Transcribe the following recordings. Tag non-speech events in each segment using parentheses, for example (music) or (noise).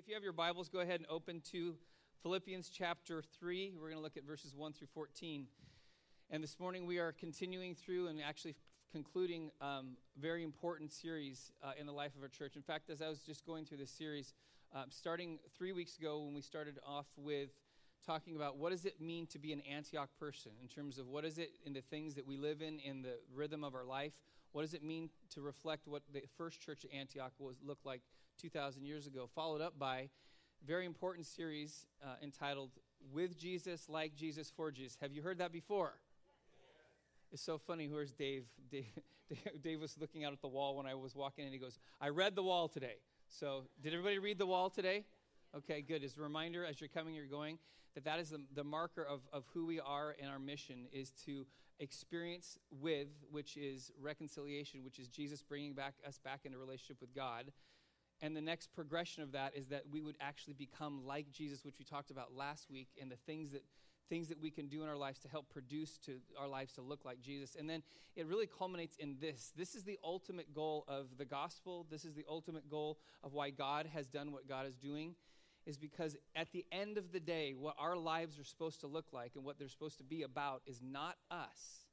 If you have your Bibles, go ahead and open to Philippians chapter 3. We're going to look at verses 1 through 14. And this morning we are continuing through and actually concluding um, very important series uh, in the life of our church. In fact, as I was just going through this series, um, starting three weeks ago when we started off with talking about what does it mean to be an Antioch person in terms of what is it in the things that we live in, in the rhythm of our life. What does it mean to reflect what the first church at Antioch was looked like 2,000 years ago? Followed up by a very important series uh, entitled "With Jesus, Like Jesus, For Jesus." Have you heard that before? It's so funny. Where's Dave? (laughs) Dave? Dave was looking out at the wall when I was walking in. He goes, "I read the wall today." So, did everybody read the wall today? Okay, good. As a reminder, as you're coming, you're going, that that is the, the marker of, of who we are and our mission is to experience with, which is reconciliation, which is Jesus bringing back us back into relationship with God. And the next progression of that is that we would actually become like Jesus, which we talked about last week, and the things that things that we can do in our lives to help produce to our lives to look like Jesus. And then it really culminates in this. This is the ultimate goal of the gospel. This is the ultimate goal of why God has done what God is doing is because at the end of the day, what our lives are supposed to look like and what they're supposed to be about is not us.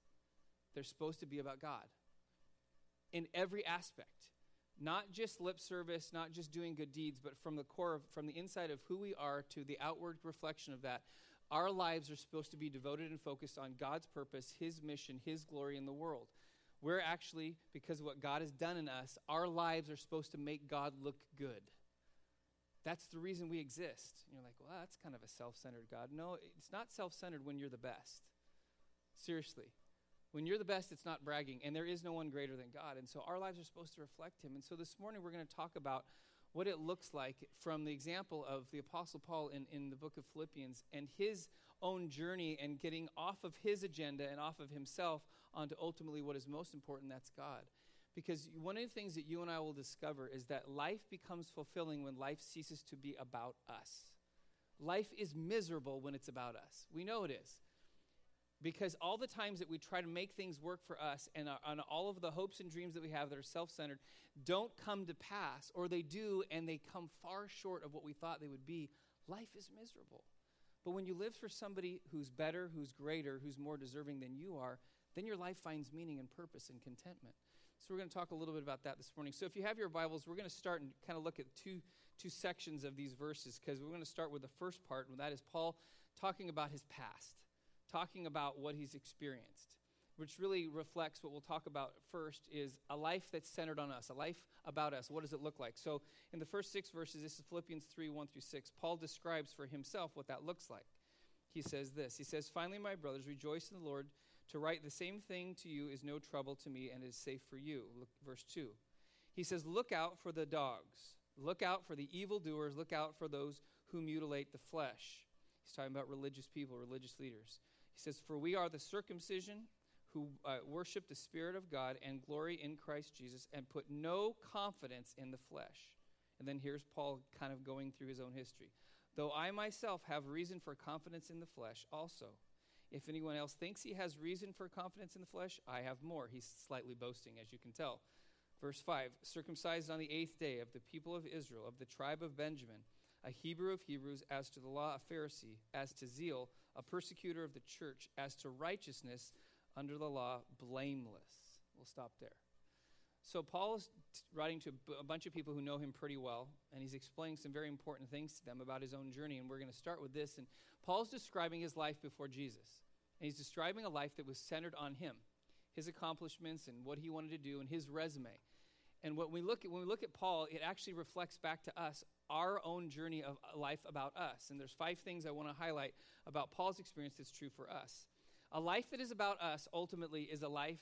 They're supposed to be about God in every aspect. Not just lip service, not just doing good deeds, but from the core of, from the inside of who we are to the outward reflection of that. Our lives are supposed to be devoted and focused on God's purpose, His mission, His glory in the world. We're actually, because of what God has done in us, our lives are supposed to make God look good. That's the reason we exist. You're like, well, that's kind of a self centered God. No, it's not self centered when you're the best. Seriously. When you're the best, it's not bragging, and there is no one greater than God. And so our lives are supposed to reflect Him. And so this morning we're going to talk about what it looks like from the example of the Apostle Paul in, in the book of Philippians and his own journey and getting off of his agenda and off of himself onto ultimately what is most important that's God. Because one of the things that you and I will discover is that life becomes fulfilling when life ceases to be about us. Life is miserable when it's about us. We know it is. Because all the times that we try to make things work for us and, uh, and all of the hopes and dreams that we have that are self centered don't come to pass, or they do and they come far short of what we thought they would be, life is miserable. But when you live for somebody who's better, who's greater, who's more deserving than you are, then your life finds meaning and purpose and contentment. So we're going to talk a little bit about that this morning. So if you have your Bibles, we're going to start and kind of look at two two sections of these verses because we're going to start with the first part, and that is Paul talking about his past, talking about what he's experienced, which really reflects what we'll talk about first is a life that's centered on us, a life about us. What does it look like? So in the first six verses, this is Philippians 3 1 through 6. Paul describes for himself what that looks like. He says this He says, Finally, my brothers, rejoice in the Lord. To write the same thing to you is no trouble to me and is safe for you. Look, verse 2. He says, Look out for the dogs. Look out for the evildoers. Look out for those who mutilate the flesh. He's talking about religious people, religious leaders. He says, For we are the circumcision who uh, worship the Spirit of God and glory in Christ Jesus and put no confidence in the flesh. And then here's Paul kind of going through his own history. Though I myself have reason for confidence in the flesh also. If anyone else thinks he has reason for confidence in the flesh, I have more. He's slightly boasting, as you can tell. Verse 5 Circumcised on the eighth day of the people of Israel, of the tribe of Benjamin, a Hebrew of Hebrews, as to the law, a Pharisee, as to zeal, a persecutor of the church, as to righteousness under the law, blameless. We'll stop there. So, Paul is writing to a bunch of people who know him pretty well, and he's explaining some very important things to them about his own journey. And we're going to start with this. And Paul's describing his life before Jesus. And he's describing a life that was centered on him, his accomplishments, and what he wanted to do, and his resume. And what we look at, when we look at Paul, it actually reflects back to us our own journey of uh, life about us. And there's five things I want to highlight about Paul's experience that's true for us. A life that is about us ultimately is a life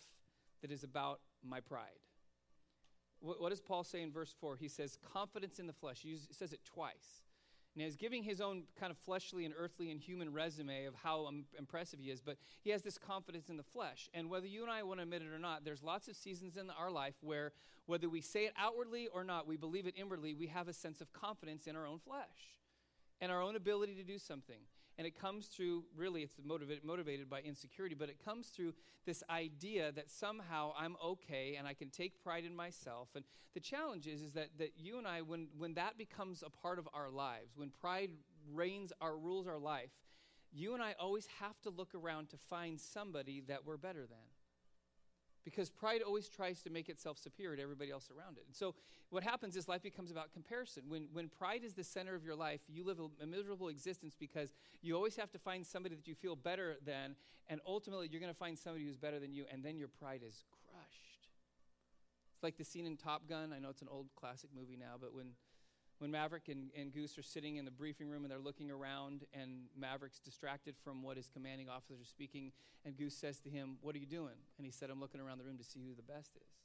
that is about my pride. What, what does Paul say in verse 4? He says, confidence in the flesh. He says it twice. And he's giving his own kind of fleshly and earthly and human resume of how impressive he is, but he has this confidence in the flesh. And whether you and I want to admit it or not, there's lots of seasons in our life where, whether we say it outwardly or not, we believe it inwardly, we have a sense of confidence in our own flesh and our own ability to do something. And it comes through, really, it's motivated, motivated by insecurity, but it comes through this idea that somehow I'm okay and I can take pride in myself. And the challenge is, is that, that you and I, when, when that becomes a part of our lives, when pride reigns, our rules our life, you and I always have to look around to find somebody that we're better than because pride always tries to make itself superior to everybody else around it. And so what happens is life becomes about comparison. When, when pride is the center of your life, you live a, a miserable existence because you always have to find somebody that you feel better than, and ultimately you're going to find somebody who's better than you, and then your pride is crushed. It's like the scene in Top Gun. I know it's an old classic movie now, but when when Maverick and, and Goose are sitting in the briefing room and they're looking around, and Maverick's distracted from what his commanding officer is speaking, and Goose says to him, What are you doing? And he said, I'm looking around the room to see who the best is.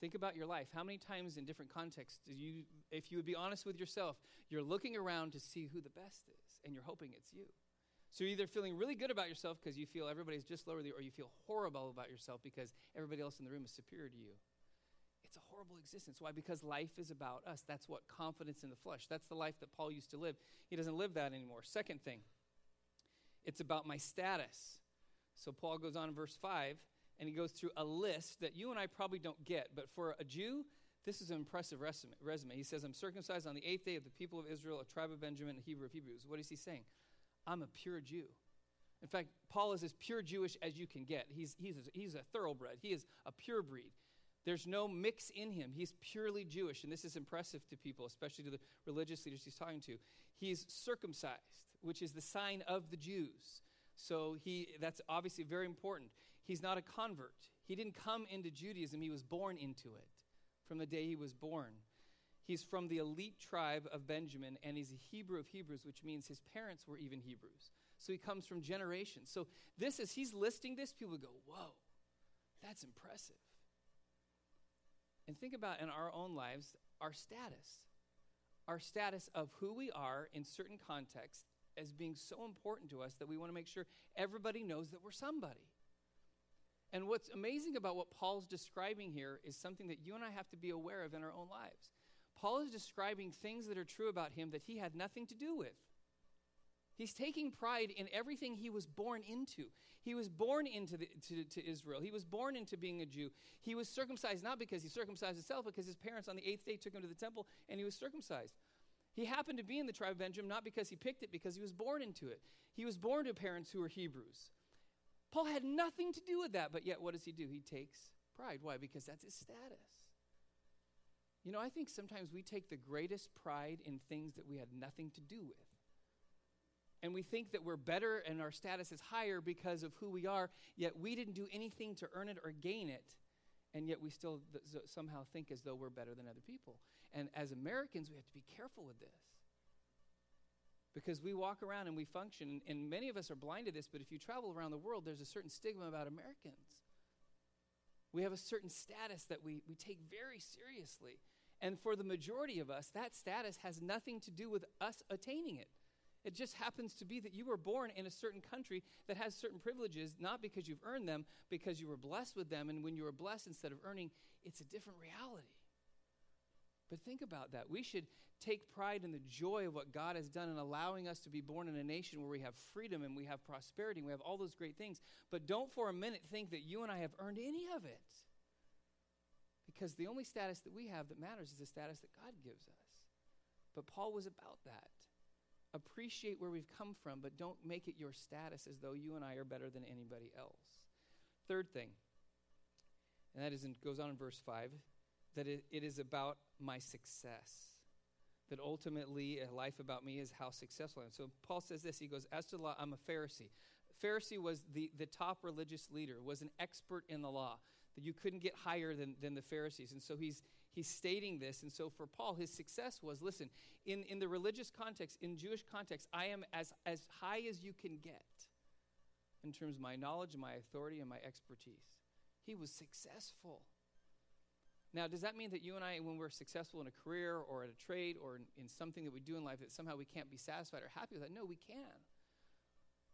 Think about your life. How many times in different contexts do you, if you would be honest with yourself, you're looking around to see who the best is, and you're hoping it's you. So you're either feeling really good about yourself because you feel everybody's just lower than you, or you feel horrible about yourself because everybody else in the room is superior to you. Horrible existence. Why? Because life is about us. That's what confidence in the flesh. That's the life that Paul used to live. He doesn't live that anymore. Second thing, it's about my status. So Paul goes on in verse 5 and he goes through a list that you and I probably don't get, but for a Jew, this is an impressive resume. He says, I'm circumcised on the eighth day of the people of Israel, a tribe of Benjamin, a Hebrew of Hebrews. What is he saying? I'm a pure Jew. In fact, Paul is as pure Jewish as you can get. He's, he's, he's a thoroughbred, he is a pure breed. There's no mix in him. He's purely Jewish, and this is impressive to people, especially to the religious leaders he's talking to. He's circumcised, which is the sign of the Jews. So he that's obviously very important. He's not a convert. He didn't come into Judaism, he was born into it from the day he was born. He's from the elite tribe of Benjamin, and he's a Hebrew of Hebrews, which means his parents were even Hebrews. So he comes from generations. So this is, he's listing this, people go, whoa, that's impressive. And think about in our own lives our status. Our status of who we are in certain contexts as being so important to us that we want to make sure everybody knows that we're somebody. And what's amazing about what Paul's describing here is something that you and I have to be aware of in our own lives. Paul is describing things that are true about him that he had nothing to do with. He's taking pride in everything he was born into. He was born into the, to, to Israel. He was born into being a Jew. He was circumcised not because he circumcised himself, because his parents on the eighth day took him to the temple and he was circumcised. He happened to be in the tribe of Benjamin not because he picked it, because he was born into it. He was born to parents who were Hebrews. Paul had nothing to do with that, but yet what does he do? He takes pride. Why? Because that's his status. You know, I think sometimes we take the greatest pride in things that we had nothing to do with and we think that we're better and our status is higher because of who we are, yet we didn't do anything to earn it or gain it, and yet we still th- somehow think as though we're better than other people. And as Americans, we have to be careful with this. Because we walk around and we function, and many of us are blind to this, but if you travel around the world, there's a certain stigma about Americans. We have a certain status that we, we take very seriously. And for the majority of us, that status has nothing to do with us attaining it. It just happens to be that you were born in a certain country that has certain privileges, not because you've earned them, because you were blessed with them. And when you were blessed instead of earning, it's a different reality. But think about that. We should take pride in the joy of what God has done in allowing us to be born in a nation where we have freedom and we have prosperity and we have all those great things. But don't for a minute think that you and I have earned any of it. Because the only status that we have that matters is the status that God gives us. But Paul was about that appreciate where we've come from, but don't make it your status as though you and I are better than anybody else. Third thing, and that is in, goes on in verse 5, that it, it is about my success. That ultimately, a life about me is how successful I am. So Paul says this. He goes, As to the law, I'm a Pharisee. Pharisee was the, the top religious leader, was an expert in the law, that you couldn't get higher than, than the Pharisees. And so he's, he's stating this. And so for Paul, his success was listen, in, in the religious context, in Jewish context, I am as, as high as you can get in terms of my knowledge my authority and my expertise. He was successful. Now, does that mean that you and I, when we're successful in a career or at a trade or in, in something that we do in life, that somehow we can't be satisfied or happy with that? No, we can.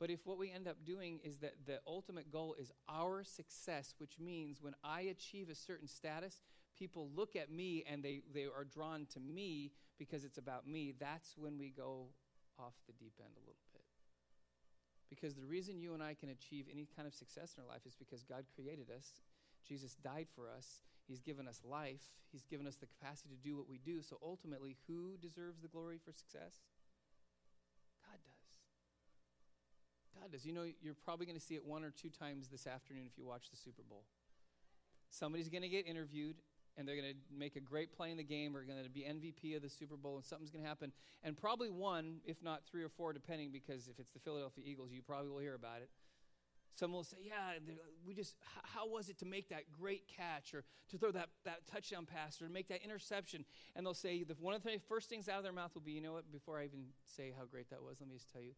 But if what we end up doing is that the ultimate goal is our success, which means when I achieve a certain status, people look at me and they, they are drawn to me because it's about me, that's when we go off the deep end a little bit. Because the reason you and I can achieve any kind of success in our life is because God created us. Jesus died for us. He's given us life. He's given us the capacity to do what we do. So ultimately, who deserves the glory for success? God does. God does. You know, you're probably going to see it one or two times this afternoon if you watch the Super Bowl. Somebody's going to get interviewed, and they're going to make a great play in the game or going to be MVP of the Super Bowl and something's going to happen. And probably one, if not three or four, depending, because if it's the Philadelphia Eagles, you probably will hear about it. Someone will say, Yeah, we just, how was it to make that great catch or to throw that, that touchdown pass or to make that interception? And they'll say, the, one of the first things out of their mouth will be, You know what, before I even say how great that was, let me just tell you,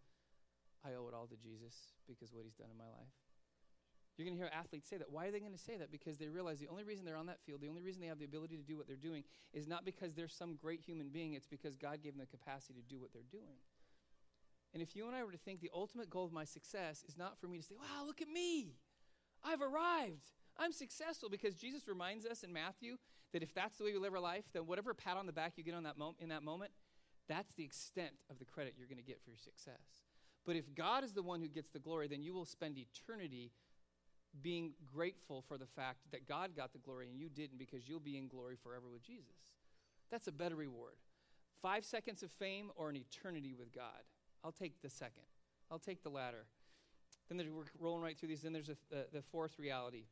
I owe it all to Jesus because what he's done in my life. You're going to hear athletes say that. Why are they going to say that? Because they realize the only reason they're on that field, the only reason they have the ability to do what they're doing, is not because they're some great human being. It's because God gave them the capacity to do what they're doing. And if you and I were to think the ultimate goal of my success is not for me to say, wow, look at me, I've arrived, I'm successful, because Jesus reminds us in Matthew that if that's the way we live our life, then whatever pat on the back you get on that mo- in that moment, that's the extent of the credit you're going to get for your success. But if God is the one who gets the glory, then you will spend eternity being grateful for the fact that God got the glory and you didn't because you'll be in glory forever with Jesus. That's a better reward. Five seconds of fame or an eternity with God. I'll take the second. I'll take the latter. Then we're rolling right through these. Then there's a, the, the fourth reality,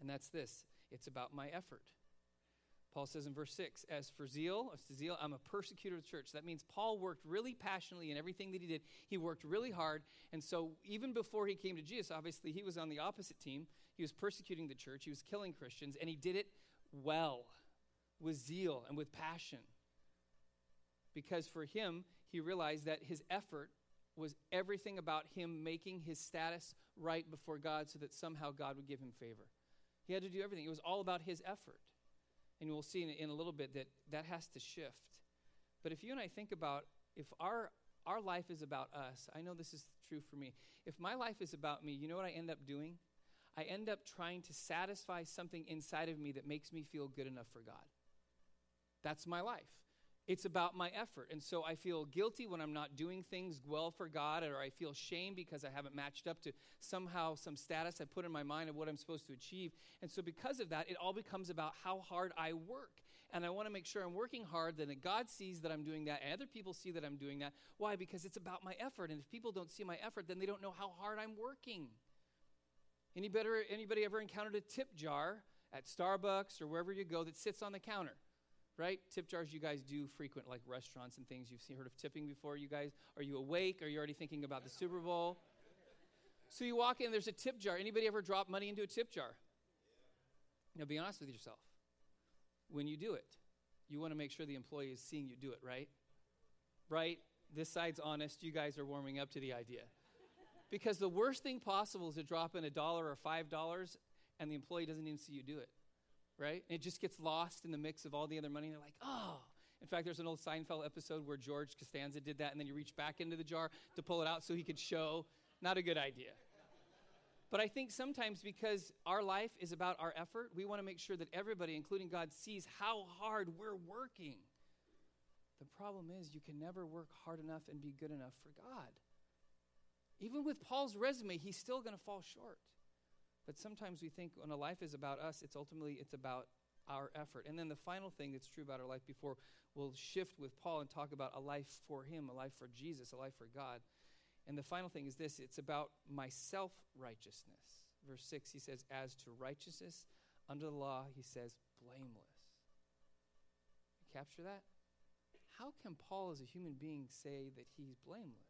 and that's this it's about my effort. Paul says in verse 6, as for zeal, as to zeal, I'm a persecutor of the church. That means Paul worked really passionately in everything that he did. He worked really hard. And so even before he came to Jesus, obviously he was on the opposite team. He was persecuting the church, he was killing Christians, and he did it well, with zeal and with passion. Because for him, he realized that his effort was everything about him making his status right before God so that somehow God would give him favor. He had to do everything. It was all about his effort. And we'll see in, in a little bit that that has to shift. But if you and I think about if our our life is about us, I know this is true for me. If my life is about me, you know what I end up doing? I end up trying to satisfy something inside of me that makes me feel good enough for God. That's my life. It's about my effort. And so I feel guilty when I'm not doing things well for God, or I feel shame because I haven't matched up to somehow some status I put in my mind of what I'm supposed to achieve. And so because of that, it all becomes about how hard I work. And I want to make sure I'm working hard, that God sees that I'm doing that, and other people see that I'm doing that. Why? Because it's about my effort. And if people don't see my effort, then they don't know how hard I'm working. Any better, anybody ever encountered a tip jar at Starbucks or wherever you go that sits on the counter? Right? Tip jars you guys do frequent, like restaurants and things. You've seen, heard of tipping before, you guys? Are you awake? Are you already thinking about the Super Bowl? So you walk in, there's a tip jar. Anybody ever drop money into a tip jar? Now be honest with yourself. When you do it, you want to make sure the employee is seeing you do it, right? Right? This side's honest. You guys are warming up to the idea. Because the worst thing possible is to drop in a dollar or five dollars and the employee doesn't even see you do it right? And it just gets lost in the mix of all the other money. And they're like, oh. In fact, there's an old Seinfeld episode where George Costanza did that, and then you reach back into the jar to pull it out so he could show. Not a good idea. But I think sometimes because our life is about our effort, we want to make sure that everybody, including God, sees how hard we're working. The problem is, you can never work hard enough and be good enough for God. Even with Paul's resume, he's still going to fall short. But sometimes we think when a life is about us, it's ultimately it's about our effort. And then the final thing that's true about our life before we'll shift with Paul and talk about a life for him, a life for Jesus, a life for God. And the final thing is this it's about my self righteousness. Verse 6, he says, As to righteousness under the law, he says, blameless. You capture that? How can Paul, as a human being, say that he's blameless?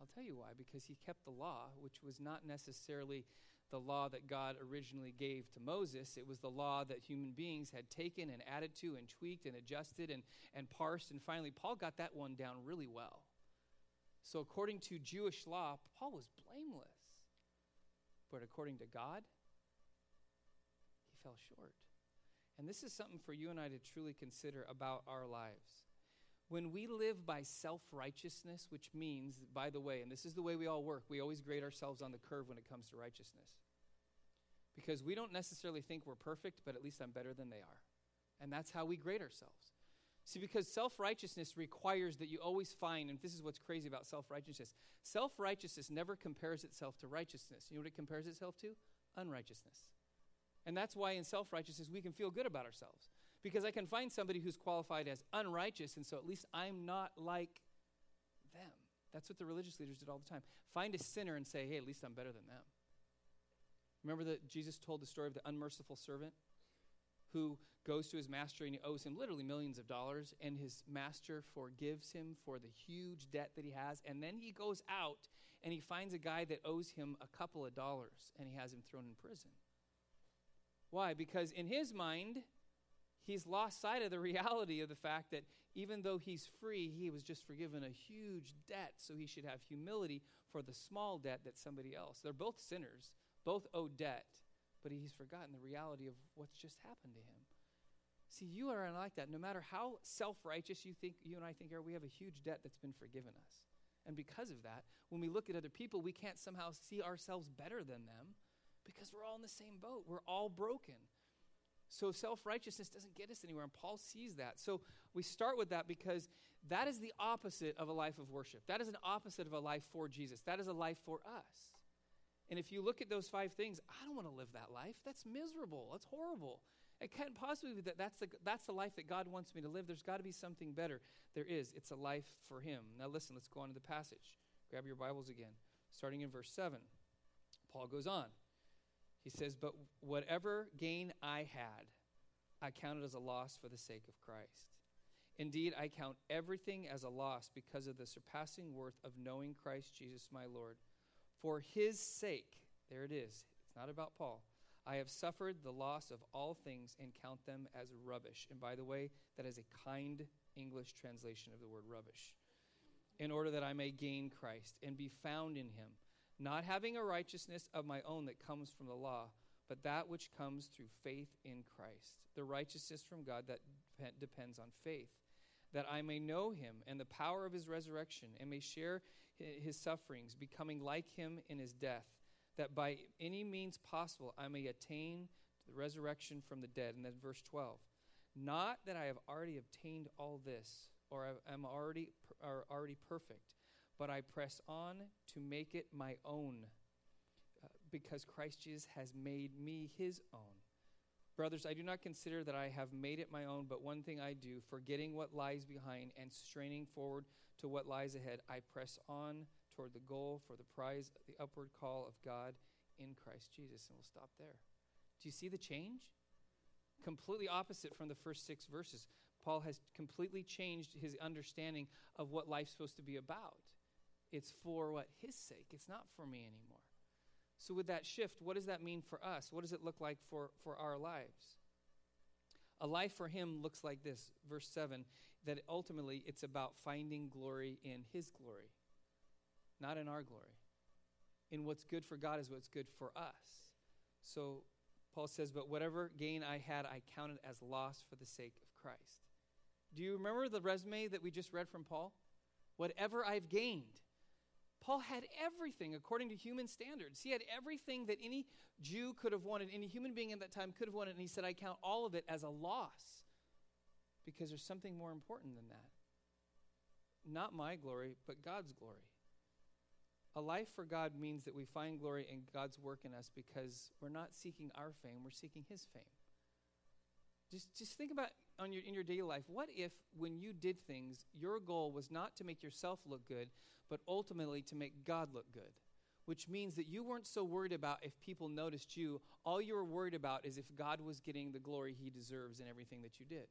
I'll tell you why. Because he kept the law, which was not necessarily the law that God originally gave to Moses. It was the law that human beings had taken and added to and tweaked and adjusted and, and parsed. And finally, Paul got that one down really well. So, according to Jewish law, Paul was blameless. But according to God, he fell short. And this is something for you and I to truly consider about our lives. When we live by self righteousness, which means, by the way, and this is the way we all work, we always grade ourselves on the curve when it comes to righteousness. Because we don't necessarily think we're perfect, but at least I'm better than they are. And that's how we grade ourselves. See, because self righteousness requires that you always find, and this is what's crazy about self righteousness self righteousness never compares itself to righteousness. You know what it compares itself to? Unrighteousness. And that's why in self righteousness we can feel good about ourselves. Because I can find somebody who's qualified as unrighteous, and so at least I'm not like them. That's what the religious leaders did all the time. Find a sinner and say, hey, at least I'm better than them. Remember that Jesus told the story of the unmerciful servant? who goes to his master and he owes him literally millions of dollars, and his master forgives him for the huge debt that he has. And then he goes out and he finds a guy that owes him a couple of dollars and he has him thrown in prison. Why? Because in his mind, he's lost sight of the reality of the fact that even though he's free, he was just forgiven a huge debt, so he should have humility for the small debt that somebody else. They're both sinners, both owe debt but he's forgotten the reality of what's just happened to him. See, you are like that. No matter how self righteous you think you and I think are, we have a huge debt that's been forgiven us. And because of that, when we look at other people, we can't somehow see ourselves better than them because we're all in the same boat. We're all broken. So self righteousness doesn't get us anywhere, and Paul sees that. So we start with that because that is the opposite of a life of worship. That is an opposite of a life for Jesus. That is a life for us. And if you look at those five things, I don't want to live that life. That's miserable. That's horrible. It can't possibly be that that's the, that's the life that God wants me to live. There's got to be something better. There is. It's a life for Him. Now, listen, let's go on to the passage. Grab your Bibles again, starting in verse 7. Paul goes on. He says, But whatever gain I had, I counted as a loss for the sake of Christ. Indeed, I count everything as a loss because of the surpassing worth of knowing Christ Jesus my Lord for his sake, there it is, it's not about Paul. I have suffered the loss of all things and count them as rubbish. And by the way, that is a kind English translation of the word rubbish. In order that I may gain Christ and be found in him, not having a righteousness of my own that comes from the law, but that which comes through faith in Christ, the righteousness from God that depends on faith, that I may know him and the power of his resurrection and may share his sufferings, becoming like him in his death, that by any means possible I may attain to the resurrection from the dead. And then verse 12. Not that I have already obtained all this, or I am already, or already perfect, but I press on to make it my own, uh, because Christ Jesus has made me his own. Brothers, I do not consider that I have made it my own, but one thing I do, forgetting what lies behind and straining forward to what lies ahead, I press on toward the goal for the prize, the upward call of God in Christ Jesus. And we'll stop there. Do you see the change? Completely opposite from the first six verses. Paul has completely changed his understanding of what life's supposed to be about. It's for what? His sake. It's not for me anymore. So, with that shift, what does that mean for us? What does it look like for, for our lives? A life for him looks like this, verse 7 that ultimately it's about finding glory in His glory, not in our glory. In what's good for God is what's good for us. So Paul says, But whatever gain I had, I counted as loss for the sake of Christ. Do you remember the resume that we just read from Paul? Whatever I've gained. Paul had everything according to human standards. He had everything that any Jew could have wanted, any human being at that time could have wanted, and he said, I count all of it as a loss because there's something more important than that. Not my glory, but God's glory. A life for God means that we find glory in God's work in us because we're not seeking our fame, we're seeking His fame. Just, just think about on your, in your daily life what if, when you did things, your goal was not to make yourself look good, but ultimately to make God look good? Which means that you weren't so worried about if people noticed you. All you were worried about is if God was getting the glory He deserves in everything that you did.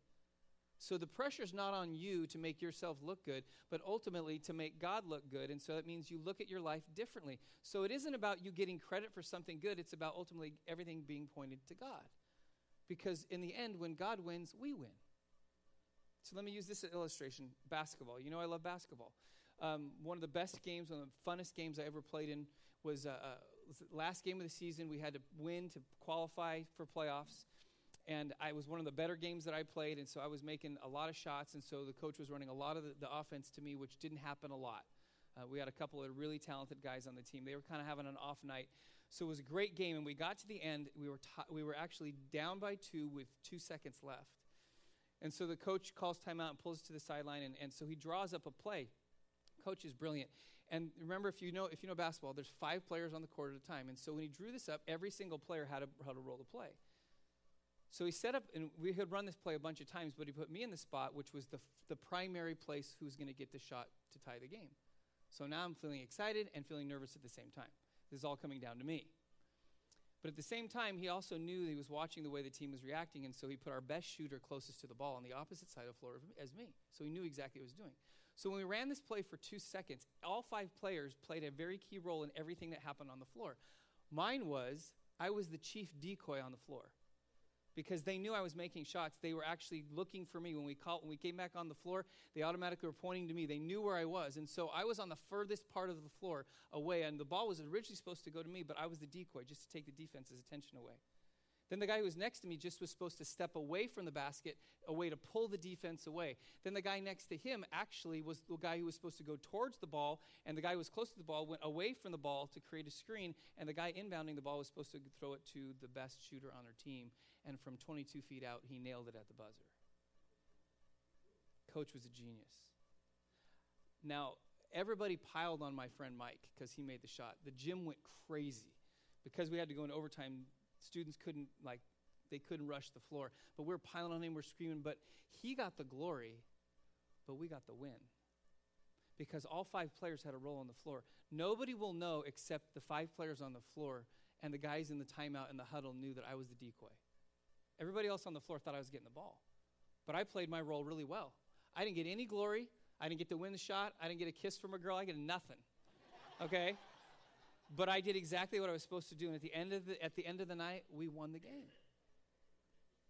So the pressure is not on you to make yourself look good, but ultimately to make God look good. And so that means you look at your life differently. So it isn't about you getting credit for something good, it's about ultimately everything being pointed to God. Because in the end, when God wins, we win. So let me use this illustration basketball. You know, I love basketball. Um, one of the best games, one of the funnest games I ever played in was, uh, uh, last game of the season. We had to win to qualify for playoffs and I was one of the better games that I played, and so I was making a lot of shots, and so the coach was running a lot of the, the offense to me, which didn't happen a lot. Uh, we had a couple of really talented guys on the team. They were kind of having an off night, so it was a great game. And we got to the end. We were t- we were actually down by two with two seconds left, And so the coach calls timeout and pulls us to the sideline, and, and so he draws up a play. Coach is brilliant. And remember, if you know if you know basketball, there's five players on the court at a time. And so when he drew this up, every single player had to, had to roll the play. So he set up, and we had run this play a bunch of times, but he put me in the spot, which was the, the primary place who's going to get the shot to tie the game. So now I'm feeling excited and feeling nervous at the same time. This is all coming down to me. But at the same time, he also knew he was watching the way the team was reacting, and so he put our best shooter closest to the ball on the opposite side of the floor as me. So he knew exactly what he was doing. So when we ran this play for two seconds, all five players played a very key role in everything that happened on the floor. Mine was I was the chief decoy on the floor because they knew I was making shots. They were actually looking for me when we called, when we came back on the floor. They automatically were pointing to me. They knew where I was, and so I was on the furthest part of the floor away. And the ball was originally supposed to go to me, but I was the decoy just to take the defense's attention away. Then the guy who was next to me just was supposed to step away from the basket, a way to pull the defense away. Then the guy next to him actually was the guy who was supposed to go towards the ball, and the guy who was close to the ball went away from the ball to create a screen, and the guy inbounding the ball was supposed to throw it to the best shooter on our team. And from 22 feet out, he nailed it at the buzzer. Coach was a genius. Now, everybody piled on my friend Mike because he made the shot. The gym went crazy because we had to go into overtime students couldn't like they couldn't rush the floor. But we are piling on him, we're screaming, but he got the glory, but we got the win. Because all five players had a role on the floor. Nobody will know except the five players on the floor and the guys in the timeout and the huddle knew that I was the decoy. Everybody else on the floor thought I was getting the ball. But I played my role really well. I didn't get any glory. I didn't get to win the shot. I didn't get a kiss from a girl. I get nothing. Okay? But I did exactly what I was supposed to do. And at the end of the, at the, end of the night, we won the game.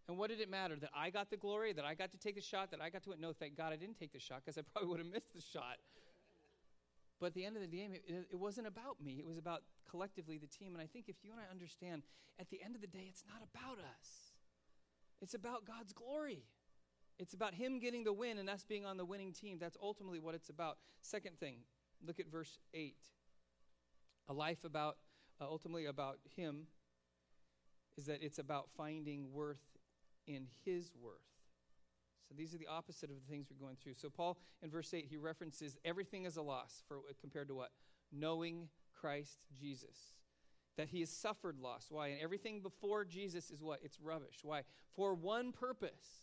And what did it matter? That I got the glory? That I got to take the shot? That I got to win? No, thank God I didn't take the shot because I probably would have missed the shot. But at the end of the game, it, it, wasn't about me. It was about collectively the team. And I think if you and I understand, at the end of the day, it's not about us, it's about God's glory. It's about Him getting the win and us being on the winning team. That's ultimately what it's about. Second thing, look at verse 8 a life about, uh, ultimately about Him, is that it's about finding worth in His worth. So these are the opposite of the things we're going through. So Paul, in verse 8, he references everything as a loss for compared to what? Knowing Christ Jesus. That he has suffered loss. Why? And everything before Jesus is what? It's rubbish. Why? For one purpose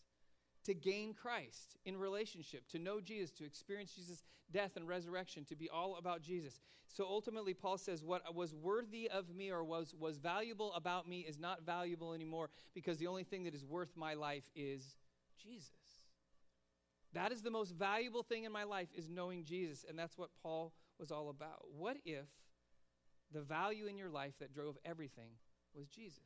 to gain Christ in relationship, to know Jesus, to experience Jesus' death and resurrection, to be all about Jesus. So ultimately, Paul says, What was worthy of me or was, was valuable about me is not valuable anymore because the only thing that is worth my life is Jesus. That is the most valuable thing in my life is knowing Jesus, and that's what Paul was all about. What if the value in your life that drove everything was Jesus?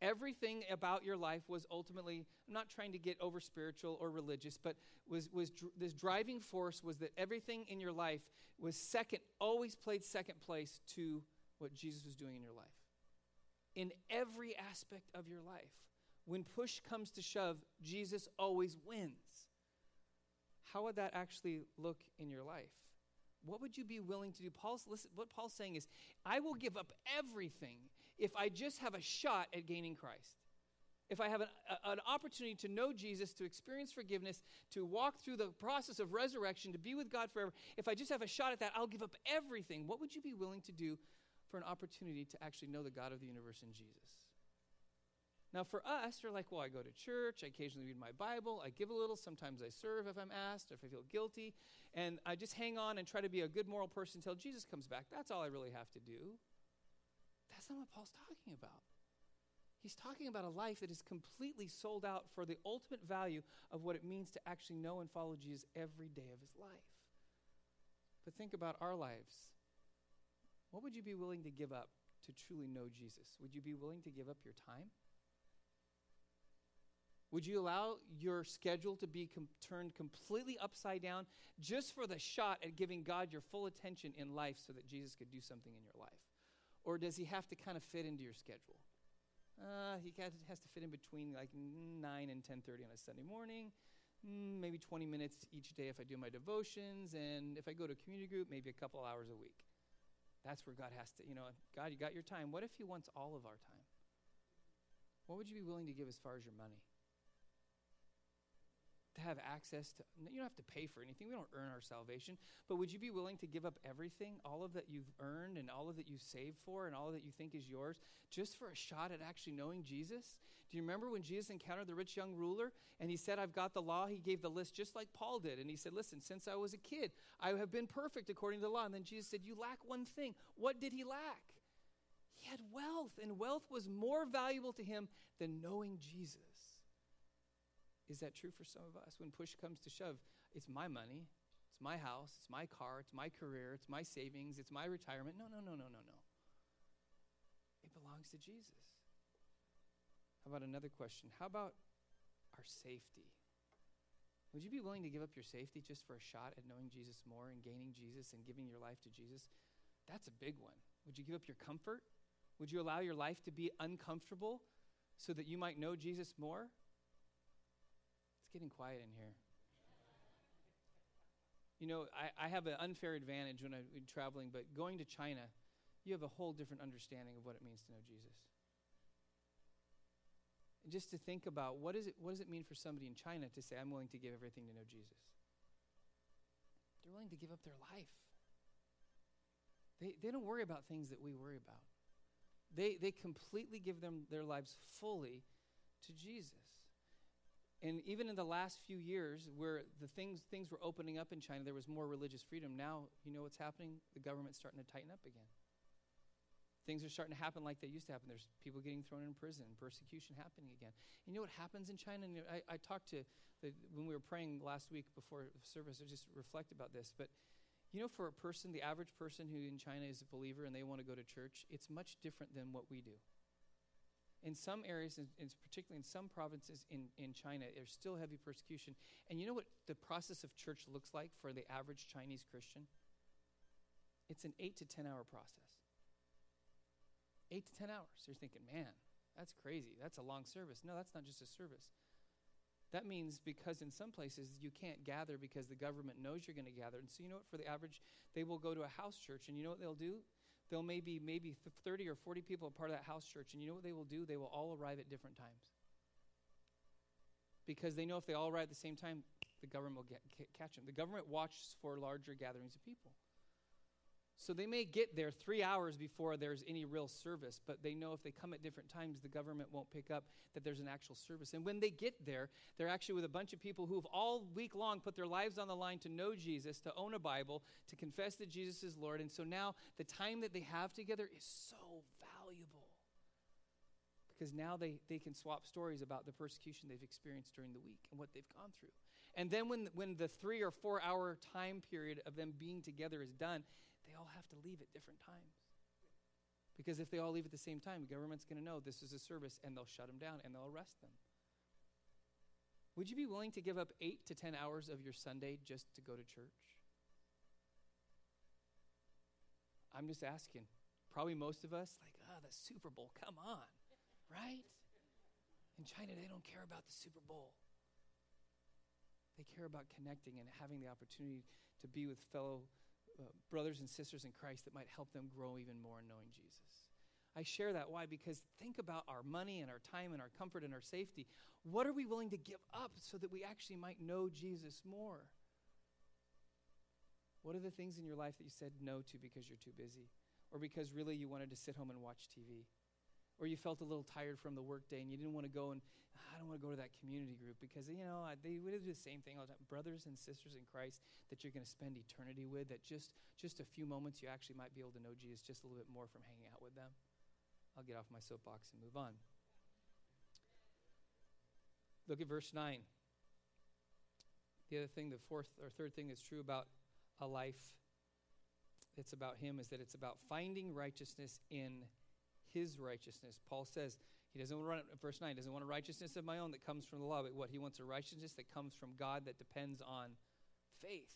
Everything about your life was ultimately, I'm not trying to get over spiritual or religious, but was, was dr- this driving force was that everything in your life was second, always played second place to what Jesus was doing in your life. In every aspect of your life. When push comes to shove, Jesus always wins. How would that actually look in your life? What would you be willing to do? Paul's listen, what Paul's saying is, I will give up everything if I just have a shot at gaining Christ. If I have an, a, an opportunity to know Jesus, to experience forgiveness, to walk through the process of resurrection, to be with God forever, if I just have a shot at that, I'll give up everything. What would you be willing to do for an opportunity to actually know the God of the universe in Jesus? Now, for us, you're like, well, I go to church, I occasionally read my Bible, I give a little, sometimes I serve if I'm asked, or if I feel guilty, and I just hang on and try to be a good moral person until Jesus comes back. That's all I really have to do. That's not what Paul's talking about. He's talking about a life that is completely sold out for the ultimate value of what it means to actually know and follow Jesus every day of his life. But think about our lives. What would you be willing to give up to truly know Jesus? Would you be willing to give up your time? Would you allow your schedule to be com- turned completely upside down just for the shot at giving God your full attention in life so that Jesus could do something in your life? Or does he have to kind of fit into your schedule? Uh, he has to fit in between like 9 and 10.30 on a Sunday morning, mm, maybe 20 minutes each day if I do my devotions, and if I go to a community group, maybe a couple hours a week. That's where God has to, you know, God, you got your time. What if he wants all of our time? What would you be willing to give as far as your money? To have access to, you don't have to pay for anything. We don't earn our salvation. But would you be willing to give up everything, all of that you've earned and all of that you've saved for and all that you think is yours, just for a shot at actually knowing Jesus? Do you remember when Jesus encountered the rich young ruler and he said, I've got the law? He gave the list just like Paul did. And he said, Listen, since I was a kid, I have been perfect according to the law. And then Jesus said, You lack one thing. What did he lack? He had wealth, and wealth was more valuable to him than knowing Jesus. Is that true for some of us? When push comes to shove, it's my money, it's my house, it's my car, it's my career, it's my savings, it's my retirement. No, no, no, no, no, no. It belongs to Jesus. How about another question? How about our safety? Would you be willing to give up your safety just for a shot at knowing Jesus more and gaining Jesus and giving your life to Jesus? That's a big one. Would you give up your comfort? Would you allow your life to be uncomfortable so that you might know Jesus more? It's getting quiet in here. You know, I, I have an unfair advantage when I'm traveling, but going to China, you have a whole different understanding of what it means to know Jesus. And just to think about what, is it, what does it mean for somebody in China to say, I'm willing to give everything to know Jesus? They're willing to give up their life. They, they don't worry about things that we worry about. They, they completely give them their lives fully to Jesus. And even in the last few years, where the things, things were opening up in China, there was more religious freedom. Now, you know what's happening? The government's starting to tighten up again. Things are starting to happen like they used to happen. There's people getting thrown in prison, persecution happening again. You know what happens in China? And I, I talked to, the, when we were praying last week before service, I just reflect about this. But you know, for a person, the average person who in China is a believer and they want to go to church, it's much different than what we do. In some areas, and particularly in some provinces in, in China, there's still heavy persecution. And you know what the process of church looks like for the average Chinese Christian? It's an eight to 10 hour process. Eight to 10 hours. You're thinking, man, that's crazy. That's a long service. No, that's not just a service. That means because in some places you can't gather because the government knows you're going to gather. And so, you know what? For the average, they will go to a house church, and you know what they'll do? They'll maybe maybe 30 or 40 people a part of that house church, and you know what they will do? They will all arrive at different times. Because they know if they all arrive at the same time, the government will get, catch them. The government watches for larger gatherings of people. So they may get there three hours before there's any real service, but they know if they come at different times, the government won't pick up that there's an actual service. And when they get there, they're actually with a bunch of people who have all week long put their lives on the line to know Jesus, to own a Bible, to confess that Jesus is Lord. And so now the time that they have together is so valuable because now they, they can swap stories about the persecution they've experienced during the week and what they've gone through. And then when, when the three or four hour time period of them being together is done, they all have to leave at different times. Because if they all leave at the same time, the government's going to know this is a service and they'll shut them down and they'll arrest them. Would you be willing to give up eight to ten hours of your Sunday just to go to church? I'm just asking. Probably most of us, like, ah, oh, the Super Bowl, come on, (laughs) right? In China, they don't care about the Super Bowl. They care about connecting and having the opportunity to be with fellow uh, brothers and sisters in Christ that might help them grow even more in knowing Jesus. I share that. Why? Because think about our money and our time and our comfort and our safety. What are we willing to give up so that we actually might know Jesus more? What are the things in your life that you said no to because you're too busy? Or because really you wanted to sit home and watch TV? Or you felt a little tired from the workday and you didn't want to go and I don't want to go to that community group because, you know, they would do the same thing all the time. Brothers and sisters in Christ that you're going to spend eternity with, that just, just a few moments you actually might be able to know Jesus just a little bit more from hanging out with them. I'll get off my soapbox and move on. Look at verse 9. The other thing, the fourth or third thing that's true about a life that's about him is that it's about finding righteousness in his righteousness. Paul says, he doesn't want to, verse 9, doesn't want a righteousness of my own that comes from the law, but what? He wants a righteousness that comes from God that depends on faith.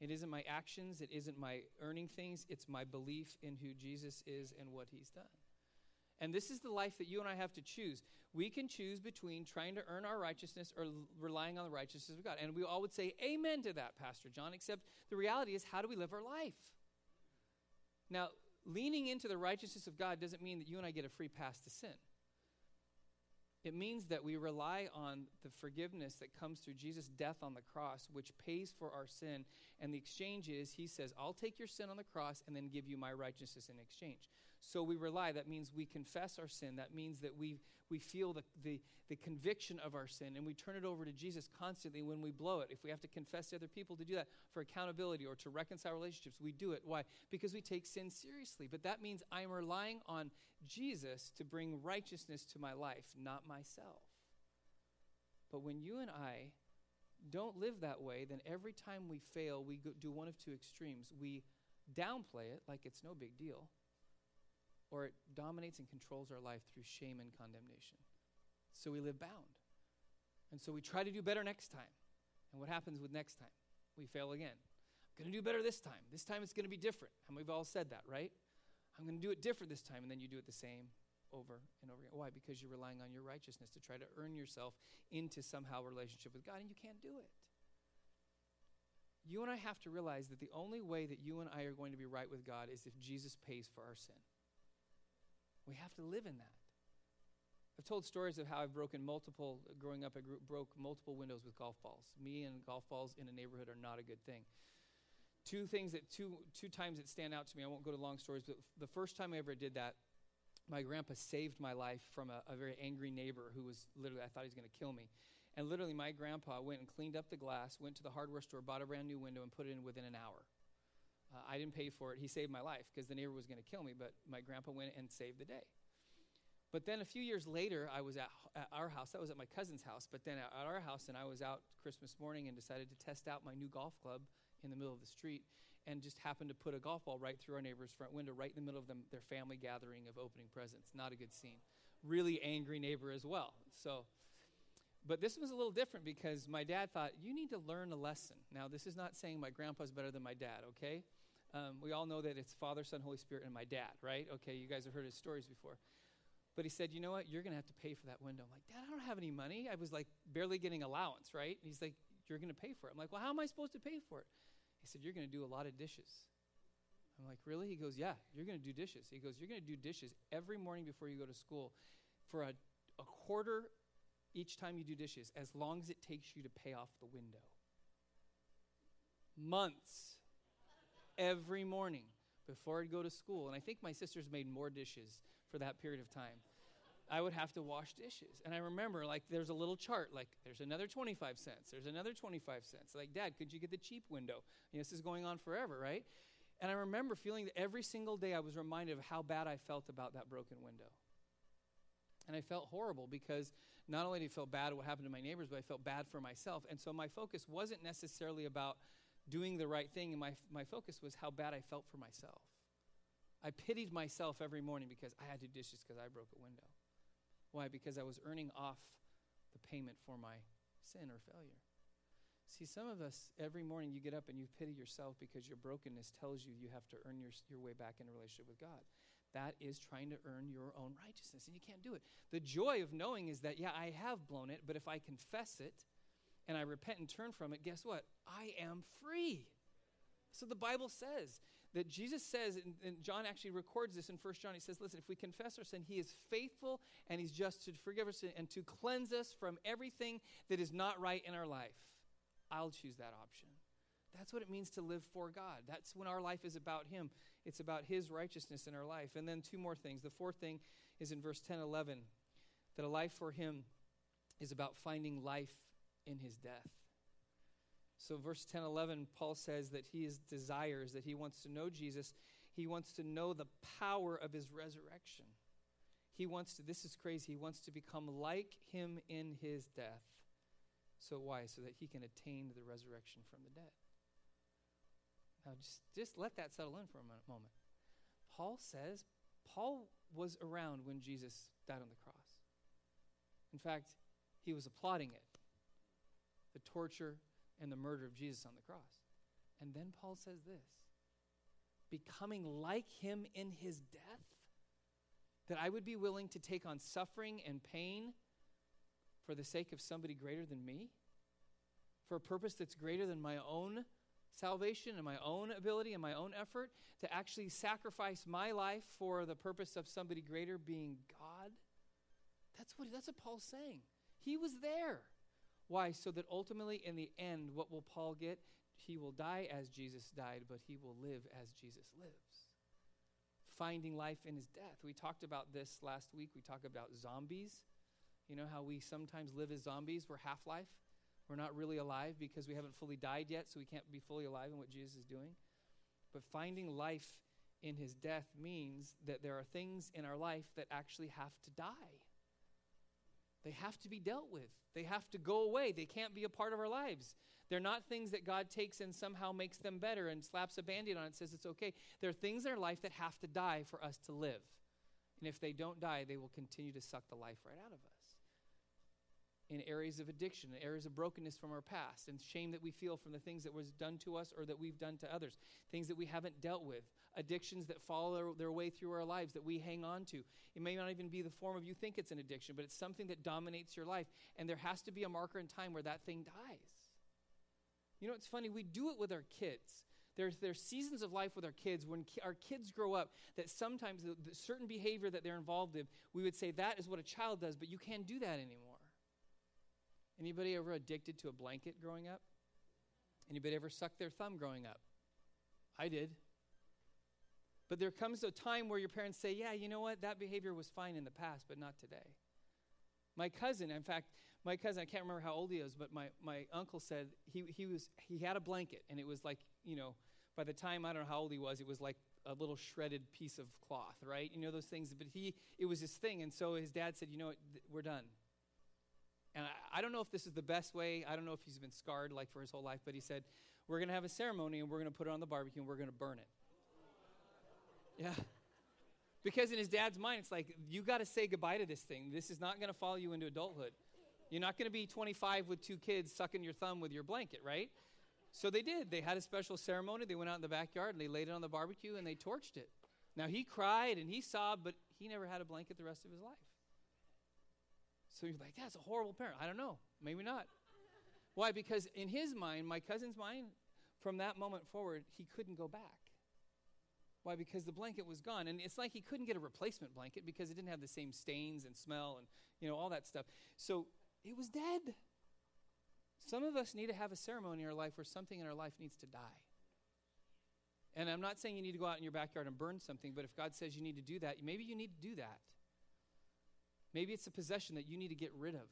It isn't my actions, it isn't my earning things, it's my belief in who Jesus is and what he's done. And this is the life that you and I have to choose. We can choose between trying to earn our righteousness or relying on the righteousness of God. And we all would say amen to that, Pastor John, except the reality is, how do we live our life? Now, leaning into the righteousness of God doesn't mean that you and I get a free pass to sin. It means that we rely on the forgiveness that comes through Jesus' death on the cross, which pays for our sin. And the exchange is, he says, I'll take your sin on the cross and then give you my righteousness in exchange. So we rely. That means we confess our sin. That means that we, we feel the, the, the conviction of our sin and we turn it over to Jesus constantly when we blow it. If we have to confess to other people to do that for accountability or to reconcile relationships, we do it. Why? Because we take sin seriously. But that means I'm relying on Jesus to bring righteousness to my life, not myself. But when you and I don't live that way, then every time we fail, we do one of two extremes. We downplay it like it's no big deal or it dominates and controls our life through shame and condemnation. So we live bound. And so we try to do better next time. And what happens with next time? We fail again. I'm going to do better this time. This time it's going to be different. And we've all said that, right? I'm going to do it different this time. And then you do it the same over and over again. Why? Because you're relying on your righteousness to try to earn yourself into somehow a relationship with God, and you can't do it. You and I have to realize that the only way that you and I are going to be right with God is if Jesus pays for our sin. We have to live in that. I've told stories of how I've broken multiple, growing up, I grew, broke multiple windows with golf balls. Me and golf balls in a neighborhood are not a good thing. Two things that, two, two times that stand out to me, I won't go to long stories, but the first time I ever did that, my grandpa saved my life from a, a very angry neighbor who was literally, I thought he was going to kill me. And literally, my grandpa went and cleaned up the glass, went to the hardware store, bought a brand new window, and put it in within an hour. Uh, I didn't pay for it. He saved my life because the neighbor was going to kill me, but my grandpa went and saved the day. But then a few years later, I was at, at, our house. That was at my cousin's house. But then at our house, and I was out Christmas morning and decided to test out my new golf club in the middle of the street and just happened to put a golf ball right through our neighbor's front window, right in the middle of them, their family gathering of opening presents. Not a good scene. Really angry neighbor as well. So, but this was a little different because my dad thought, you need to learn a lesson. Now, this is not saying my grandpa's better than my dad, okay? Um, we all know that it's Father, Son, Holy Spirit, and my dad, right? Okay, you guys have heard his stories before. But he said, You know what? You're going to have to pay for that window. I'm like, Dad, I don't have any money. I was like barely getting allowance, right? And he's like, You're going to pay for it. I'm like, Well, how am I supposed to pay for it? He said, You're going to do a lot of dishes. I'm like, Really? He goes, Yeah, you're going to do dishes. He goes, You're going to do dishes every morning before you go to school for a, a quarter each time you do dishes, as long as it takes you to pay off the window. Months every morning before I'd go to school. And I think my sisters made more dishes for that period of time. I would have to wash dishes. And I remember, like, there's a little chart, like, there's another 25 cents, there's another 25 cents. Like, Dad, could you get the cheap window? This is going on forever, right? And I remember feeling that every single day I was reminded of how bad I felt about that broken window. And I felt horrible because not only did I feel bad at what happened to my neighbors, but I felt bad for myself. And so my focus wasn't necessarily about doing the right thing, and my, my focus was how bad I felt for myself. I pitied myself every morning because I had to dishes because I broke a window. Why? Because I was earning off the payment for my sin or failure. See, some of us, every morning you get up and you pity yourself because your brokenness tells you you have to earn your, your way back in a relationship with God. That is trying to earn your own righteousness, and you can't do it. The joy of knowing is that, yeah, I have blown it, but if I confess it, and I repent and turn from it, guess what? I am free. So the Bible says that Jesus says, and, John actually records this in First John. He says, Listen, if we confess our sin, he is faithful and he's just to forgive us and to cleanse us from everything that is not right in our life. I'll choose that option. That's what it means to live for God. That's when our life is about Him. It's about His righteousness in our life. And then two more things. The fourth thing is in verse 10 11 that a life for Him is about finding life in his death. So, verse 10 11, Paul says that he is desires, that he wants to know Jesus. He wants to know the power of his resurrection. He wants to, this is crazy, he wants to become like him in his death. So, why? So that he can attain the resurrection from the dead. Now, just, just let that settle in for a moment. Paul says, Paul was around when Jesus died on the cross. In fact, he was applauding it the torture and the murder of Jesus on the cross. And then Paul says this becoming like him in his death, that I would be willing to take on suffering and pain for the sake of somebody greater than me, for a purpose that's greater than my own salvation and my own ability and my own effort, to actually sacrifice my life for the purpose of somebody greater being God. That's what, that's what Paul's saying. He was there. Why? So that ultimately, in the end, what will Paul get? He will die as Jesus died, but he will live as Jesus lives. Finding life in his death. We talked about this last week. We talked about zombies. You know how we sometimes live as zombies? We're half life. We're not really alive because we haven't fully died yet, so we can't be fully alive in what Jesus is doing. But finding life in his death means that there are things in our life that actually have to die. They have to be dealt with. They have to go away. They can't be a part of our lives. They're not things that God takes and somehow makes them better and slaps a band aid on it and says it's okay. There are things in our life that have to die for us to live. And if they don't die, they will continue to suck the life right out of us in areas of addiction, in areas of brokenness from our past, and shame that we feel from the things that was done to us or that we've done to others, things that we haven't dealt with, addictions that follow their, way through our lives that we hang on to. It may not even be the form of you think it's an addiction, but it's something that dominates your life, and there has to be a marker in time where that thing dies. You know, it's funny, we do it with our kids. There's, there's seasons of life with our kids when ki- our kids grow up that sometimes the, the certain behavior that they're involved in, we would say that is what a child does, but you can't do that anymore. Anybody ever addicted to a blanket growing up? Anybody ever sucked their thumb growing up? I did. But there comes a time where your parents say, Yeah, you know what? That behavior was fine in the past, but not today. My cousin, in fact, my cousin, I can't remember how old he is, but my, my uncle said he, he, was, he had a blanket, and it was like, you know, by the time, I don't know how old he was, it was like a little shredded piece of cloth, right? You know, those things. But he, it was his thing. And so his dad said, You know what? We're done. And I, I don't know if this is the best way. I don't know if he's been scarred like for his whole life, but he said, We're going to have a ceremony and we're going to put it on the barbecue and we're going to burn it. Yeah. Because in his dad's mind, it's like, you got to say goodbye to this thing. This is not going to follow you into adulthood. You're not going to be 25 with two kids sucking your thumb with your blanket, right? So they did. They had a special ceremony. They went out in the backyard and they laid it on the barbecue and they torched it. Now he cried and he sobbed, but he never had a blanket the rest of his life. So you're like, that's a horrible parent. I don't know. Maybe not. Why? Because in his mind, my cousin's mind, from that moment forward, he couldn't go back. Why? Because the blanket was gone. And it's like he couldn't get a replacement blanket because it didn't have the same stains and smell and, you know, all that stuff. So it was dead. Some of us need to have a ceremony in our life where something in our life needs to die. And I'm not saying you need to go out in your backyard and burn something, but if God says you need to do that, maybe you need to do that. Maybe it's a possession that you need to get rid of.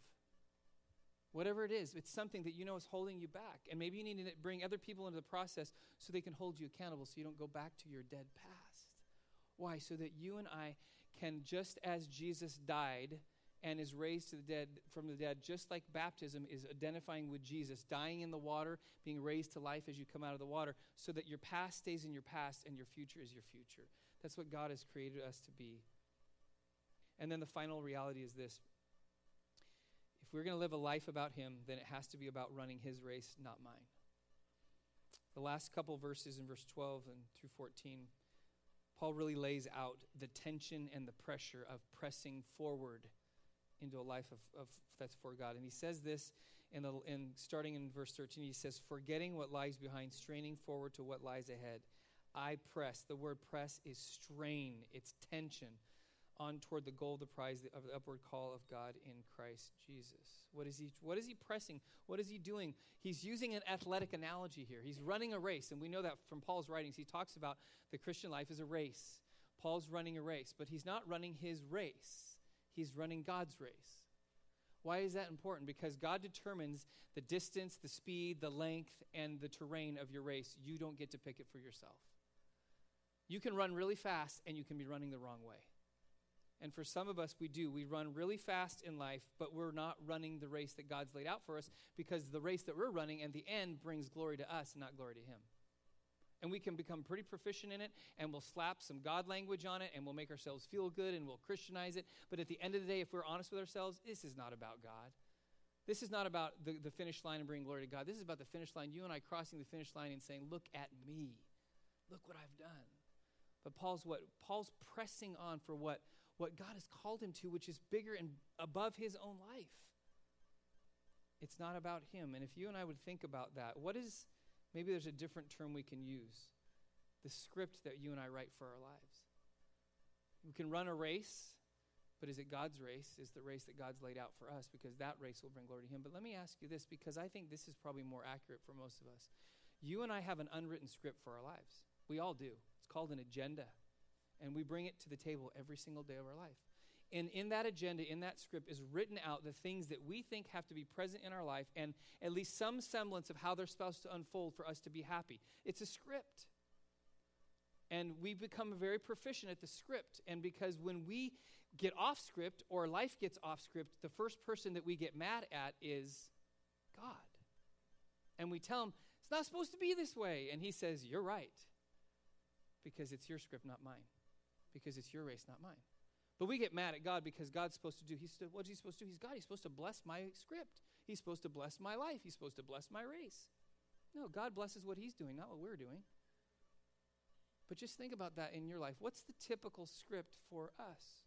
Whatever it is, it's something that you know is holding you back. And maybe you need to bring other people into the process so they can hold you accountable so you don't go back to your dead past. Why? So that you and I can, just as Jesus died and is raised to the dead from the dead, just like baptism is identifying with Jesus, dying in the water, being raised to life as you come out of the water, so that your past stays in your past and your future is your future. That's what God has created us to be. And then the final reality is this if we're going to live a life about Him, then it has to be about running His race, not mine. The last couple verses in verse 12 and through 14, Paul really lays out the tension and the pressure of pressing forward into a life of, of that's for God. And he says this in, the, in starting in verse 13. He says, "Forgetting what lies behind, straining forward to what lies ahead. I press." The word press is strain. It's tension on toward the goal the prize of the upward call of God in Christ Jesus. What is he what is he pressing? What is he doing? He's using an athletic analogy here. He's running a race, and we know that from Paul's writings. He talks about the Christian life as a race. Paul's running a race, but he's not running his race. He's running God's race. Why is that important? Because God determines the distance, the speed, the length, and the terrain of your race. You don't get to pick it for yourself. You can run really fast and you can be running the wrong way. And for some of us, we do. We run really fast in life, but we're not running the race that God's laid out for us because the race that we're running and the end brings glory to us and not glory to Him. And we can become pretty proficient in it, and we'll slap some God language on it, and we'll make ourselves feel good, and we'll Christianize it. But at the end of the day, if we're honest with ourselves, this is not about God. This is not about the, the finish line and bringing glory to God. This is about the finish line, you and I crossing the finish line and saying, Look at me. Look what I've done. But Paul's what? Paul's pressing on for what? What God has called him to, which is bigger and above his own life. It's not about him. And if you and I would think about that, what is, maybe there's a different term we can use the script that you and I write for our lives. We can run a race, But is it God's race? Is the race that God's laid out for us? Because that race will bring glory to Him. But let me ask you this, because I think this is probably more accurate for most of us. You and I have an unwritten script for our lives. We all do. It's called an agenda. And we bring it to the table every single day of our life. And in that agenda, in that script, is written out the things that we think have to be present in our life and at least some semblance of how they're supposed to unfold for us to be happy. It's a script. And we become very proficient at the script. And because when we get off script or life gets off script, the first person that we get mad at is God. And we tell him, it's not supposed to be this way. And he says, You're right. Because it's your script, not mine. Because it's your race, not mine. But we get mad at God because God's supposed to do, he's, what's he supposed to do? He's God. He's supposed to bless my script. He's supposed to bless my life. He's supposed to bless my race. No, God blesses what he's doing, not what we're doing. But just think about that in your life. What's the typical script for us?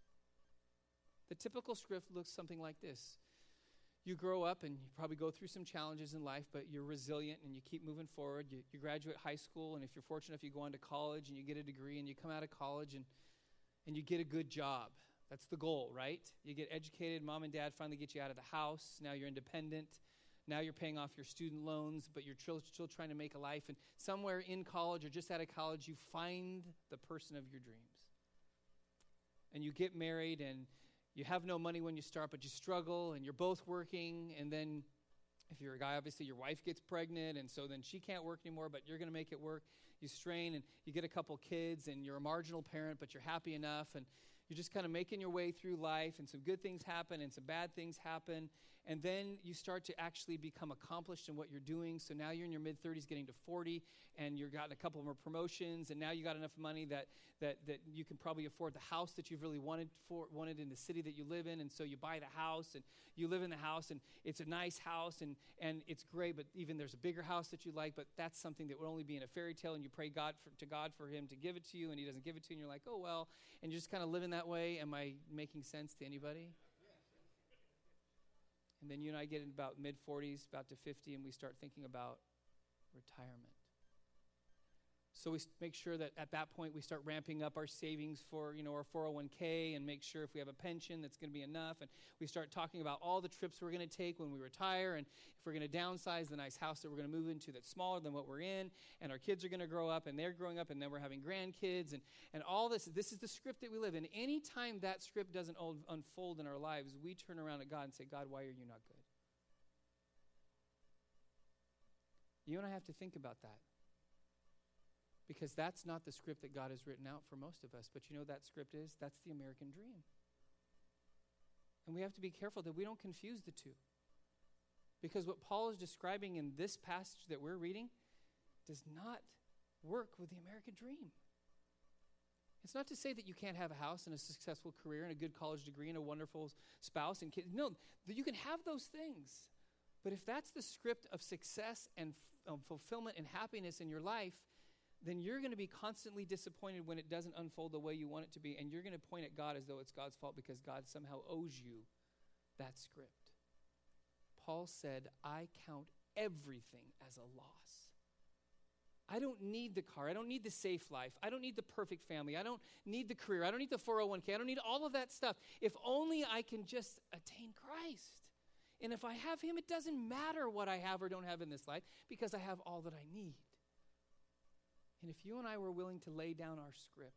The typical script looks something like this. You grow up and you probably go through some challenges in life, but you're resilient and you keep moving forward. You, you graduate high school, and if you're fortunate, if you go on to college and you get a degree and you come out of college and, and you get a good job. That's the goal, right? You get educated, mom and dad finally get you out of the house. Now you're independent. Now you're paying off your student loans, but you're still, still trying to make a life. And somewhere in college or just out of college, you find the person of your dreams. And you get married and you have no money when you start, but you struggle, and you're both working, and then if you're a guy, obviously your wife gets pregnant, and so then she can't work anymore, but you're going to make it work. You strain, and you get a couple kids, and you're a marginal parent, but you're happy enough, and you're just kind of making your way through life, and some good things happen, and some bad things happen, and then you start to actually become accomplished in what you're doing. So now you're in your mid 30s, getting to 40, and you've gotten a couple more promotions, and now you got enough money that, that, that you can probably afford the house that you've really wanted for wanted in the city that you live in, and so you buy the house, and you live in the house, and it's a nice house, and, and it's great, but even there's a bigger house that you like, but that's something that would only be in a fairy tale, and you pray God for, to God for him to give it to you, and he doesn't give it to you, and you're like, oh, well, and you're just kind of living that way. Am I making sense to anybody? And then you and I get in about mid 40s, about to 50, and we start thinking about retirement. So we make sure that at that point we start ramping up our savings for, you know, our 401k and make sure if we have a pension that's going to be enough. And we start talking about all the trips we're going to take when we retire and if we're going to downsize the nice house that we're going to move into that's smaller than what we're in. And our kids are going to grow up and they're growing up and then we're having grandkids and, and all this. This is the script that we live in. Any time that script doesn't unfold in our lives, we turn around at God and say, God, why are you not good? You and I have to think about that because that's not the script that God has written out for most of us. But you know that script is? That's the American dream. And we have to be careful that we don't confuse the two. Because what Paul is describing in this passage that we're reading does not work with the American dream. It's not to say that you can't have a house and a successful career and a good college degree and a wonderful spouse and kids. No, you can have those things. But if that's the script of success and f- fulfillment and happiness in your life, then you're going to be constantly disappointed when it doesn't unfold the way you want it to be. And you're going to point at God as though it's God's fault because God somehow owes you that script. Paul said, I count everything as a loss. I don't need the car. I don't need the safe life. I don't need the perfect family. I don't need the career. I don't need the 401k. I don't need all of that stuff. If only I can just attain Christ. And if I have Him, it doesn't matter what I have or don't have in this life because I have all that I need. And if you and I were willing to lay down our script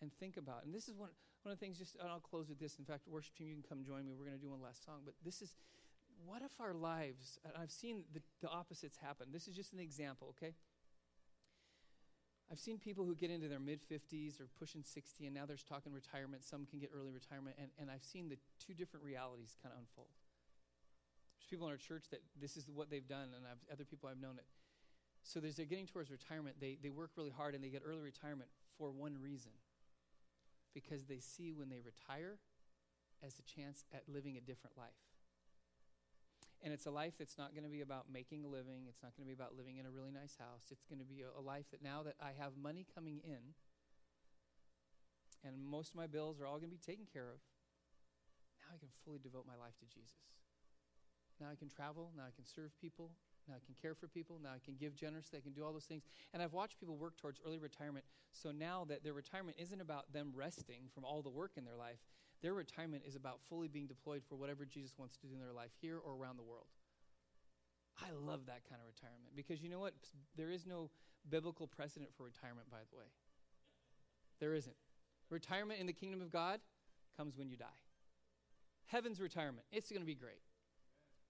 and think about, and this is one, one of the things, just, and I'll close with this. In fact, worship team, you can come join me. We're going to do one last song. But this is, what if our lives, I've seen the, the opposites happen. This is just an example, okay? I've seen people who get into their mid 50s or pushing 60, and now they're talking retirement. Some can get early retirement, and, and I've seen the two different realities kind of unfold. There's people in our church that this is what they've done, and I've, other people I've known it. So as they're getting towards retirement, they, they work really hard and they get early retirement for one reason because they see when they retire as a chance at living a different life. And it's a life that's not going to be about making a living. It's not going to be about living in a really nice house. It's going to be a, a life that now that I have money coming in and most of my bills are all going to be taken care of, now I can fully devote my life to Jesus. Now I can travel. Now I can serve people. Now I can care for people. Now I can give generously. I can do all those things. And I've watched people work towards early retirement. So now that their retirement isn't about them resting from all the work in their life, their retirement is about fully being deployed for whatever Jesus wants to do in their life here or around the world. I love that kind of retirement because you know what? There is no biblical precedent for retirement, by the way. There isn't. Retirement in the kingdom of God comes when you die. Heaven's retirement, it's going to be great.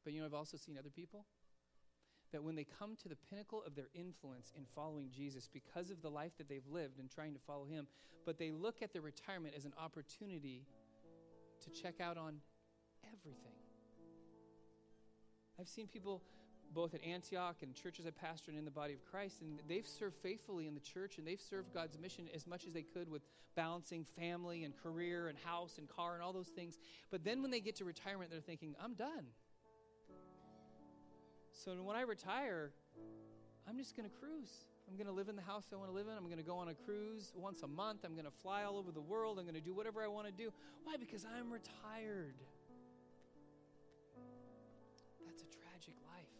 But you know, I've also seen other people that when they come to the pinnacle of their influence in following Jesus because of the life that they've lived and trying to follow Him, but they look at their retirement as an opportunity to check out on everything. I've seen people both at Antioch and churches I pastor in the body of Christ, and they've served faithfully in the church and they've served God's mission as much as they could with balancing family and career and house and car and all those things. But then when they get to retirement, they're thinking, I'm done. So when I retire, I'm just going to cruise. I'm going to live in the house I want to live in. I'm going to go on a cruise once a month. I'm going to fly all over the world. I'm going to do whatever I want to do. Why? Because I'm retired. That's a tragic life.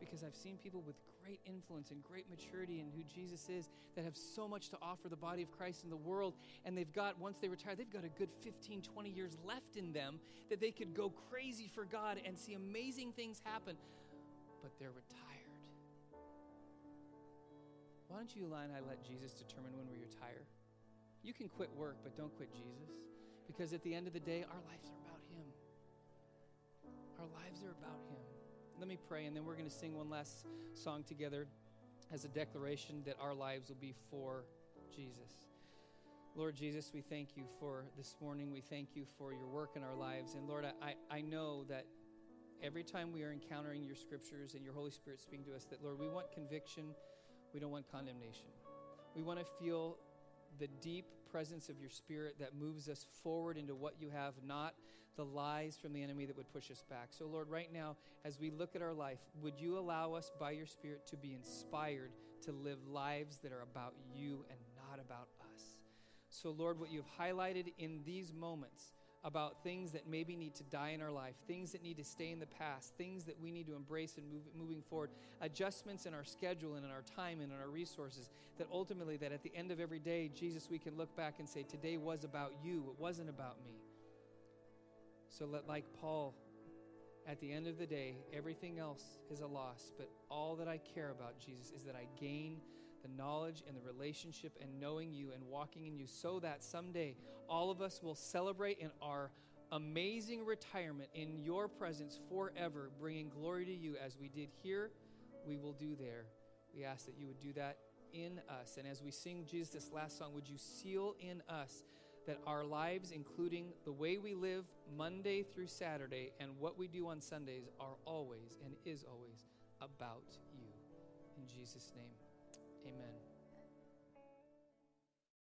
Because I've seen people with great influence and great maturity in who Jesus is that have so much to offer the body of Christ in the world. And they've got, once they retire, they've got a good 15, 20 years left in them that they could go crazy for God and see amazing things happen. But they're retired. Why don't you Eli and I let Jesus determine when we retire? You can quit work, but don't quit Jesus. Because at the end of the day, our lives are about Him. Our lives are about Him. Let me pray, and then we're going to sing one last song together as a declaration that our lives will be for Jesus. Lord Jesus, we thank you for this morning. We thank you for your work in our lives. And Lord, I, I know that every time we are encountering your scriptures and your Holy Spirit speaking to us, that Lord, we want conviction, we don't want condemnation. We want to feel the deep presence of your Spirit that moves us forward into what you have, not the lies from the enemy that would push us back. So, Lord, right now, as we look at our life, would you allow us by your Spirit to be inspired to live lives that are about you and not about us? So, Lord, what you've highlighted in these moments about things that maybe need to die in our life, things that need to stay in the past, things that we need to embrace and move moving forward, adjustments in our schedule and in our time and in our resources, that ultimately that at the end of every day, Jesus, we can look back and say, today was about you, it wasn't about me. So let like Paul, at the end of the day, everything else is a loss, but all that I care about, Jesus, is that I gain the knowledge and the relationship and knowing you and walking in you so that someday all of us will celebrate in our amazing retirement in your presence forever, bringing glory to you as we did here, we will do there. We ask that you would do that in us. And as we sing Jesus this last song, would you seal in us that our lives, including the way we live Monday through Saturday and what we do on Sundays, are always and is always about you. In Jesus' name. Amen.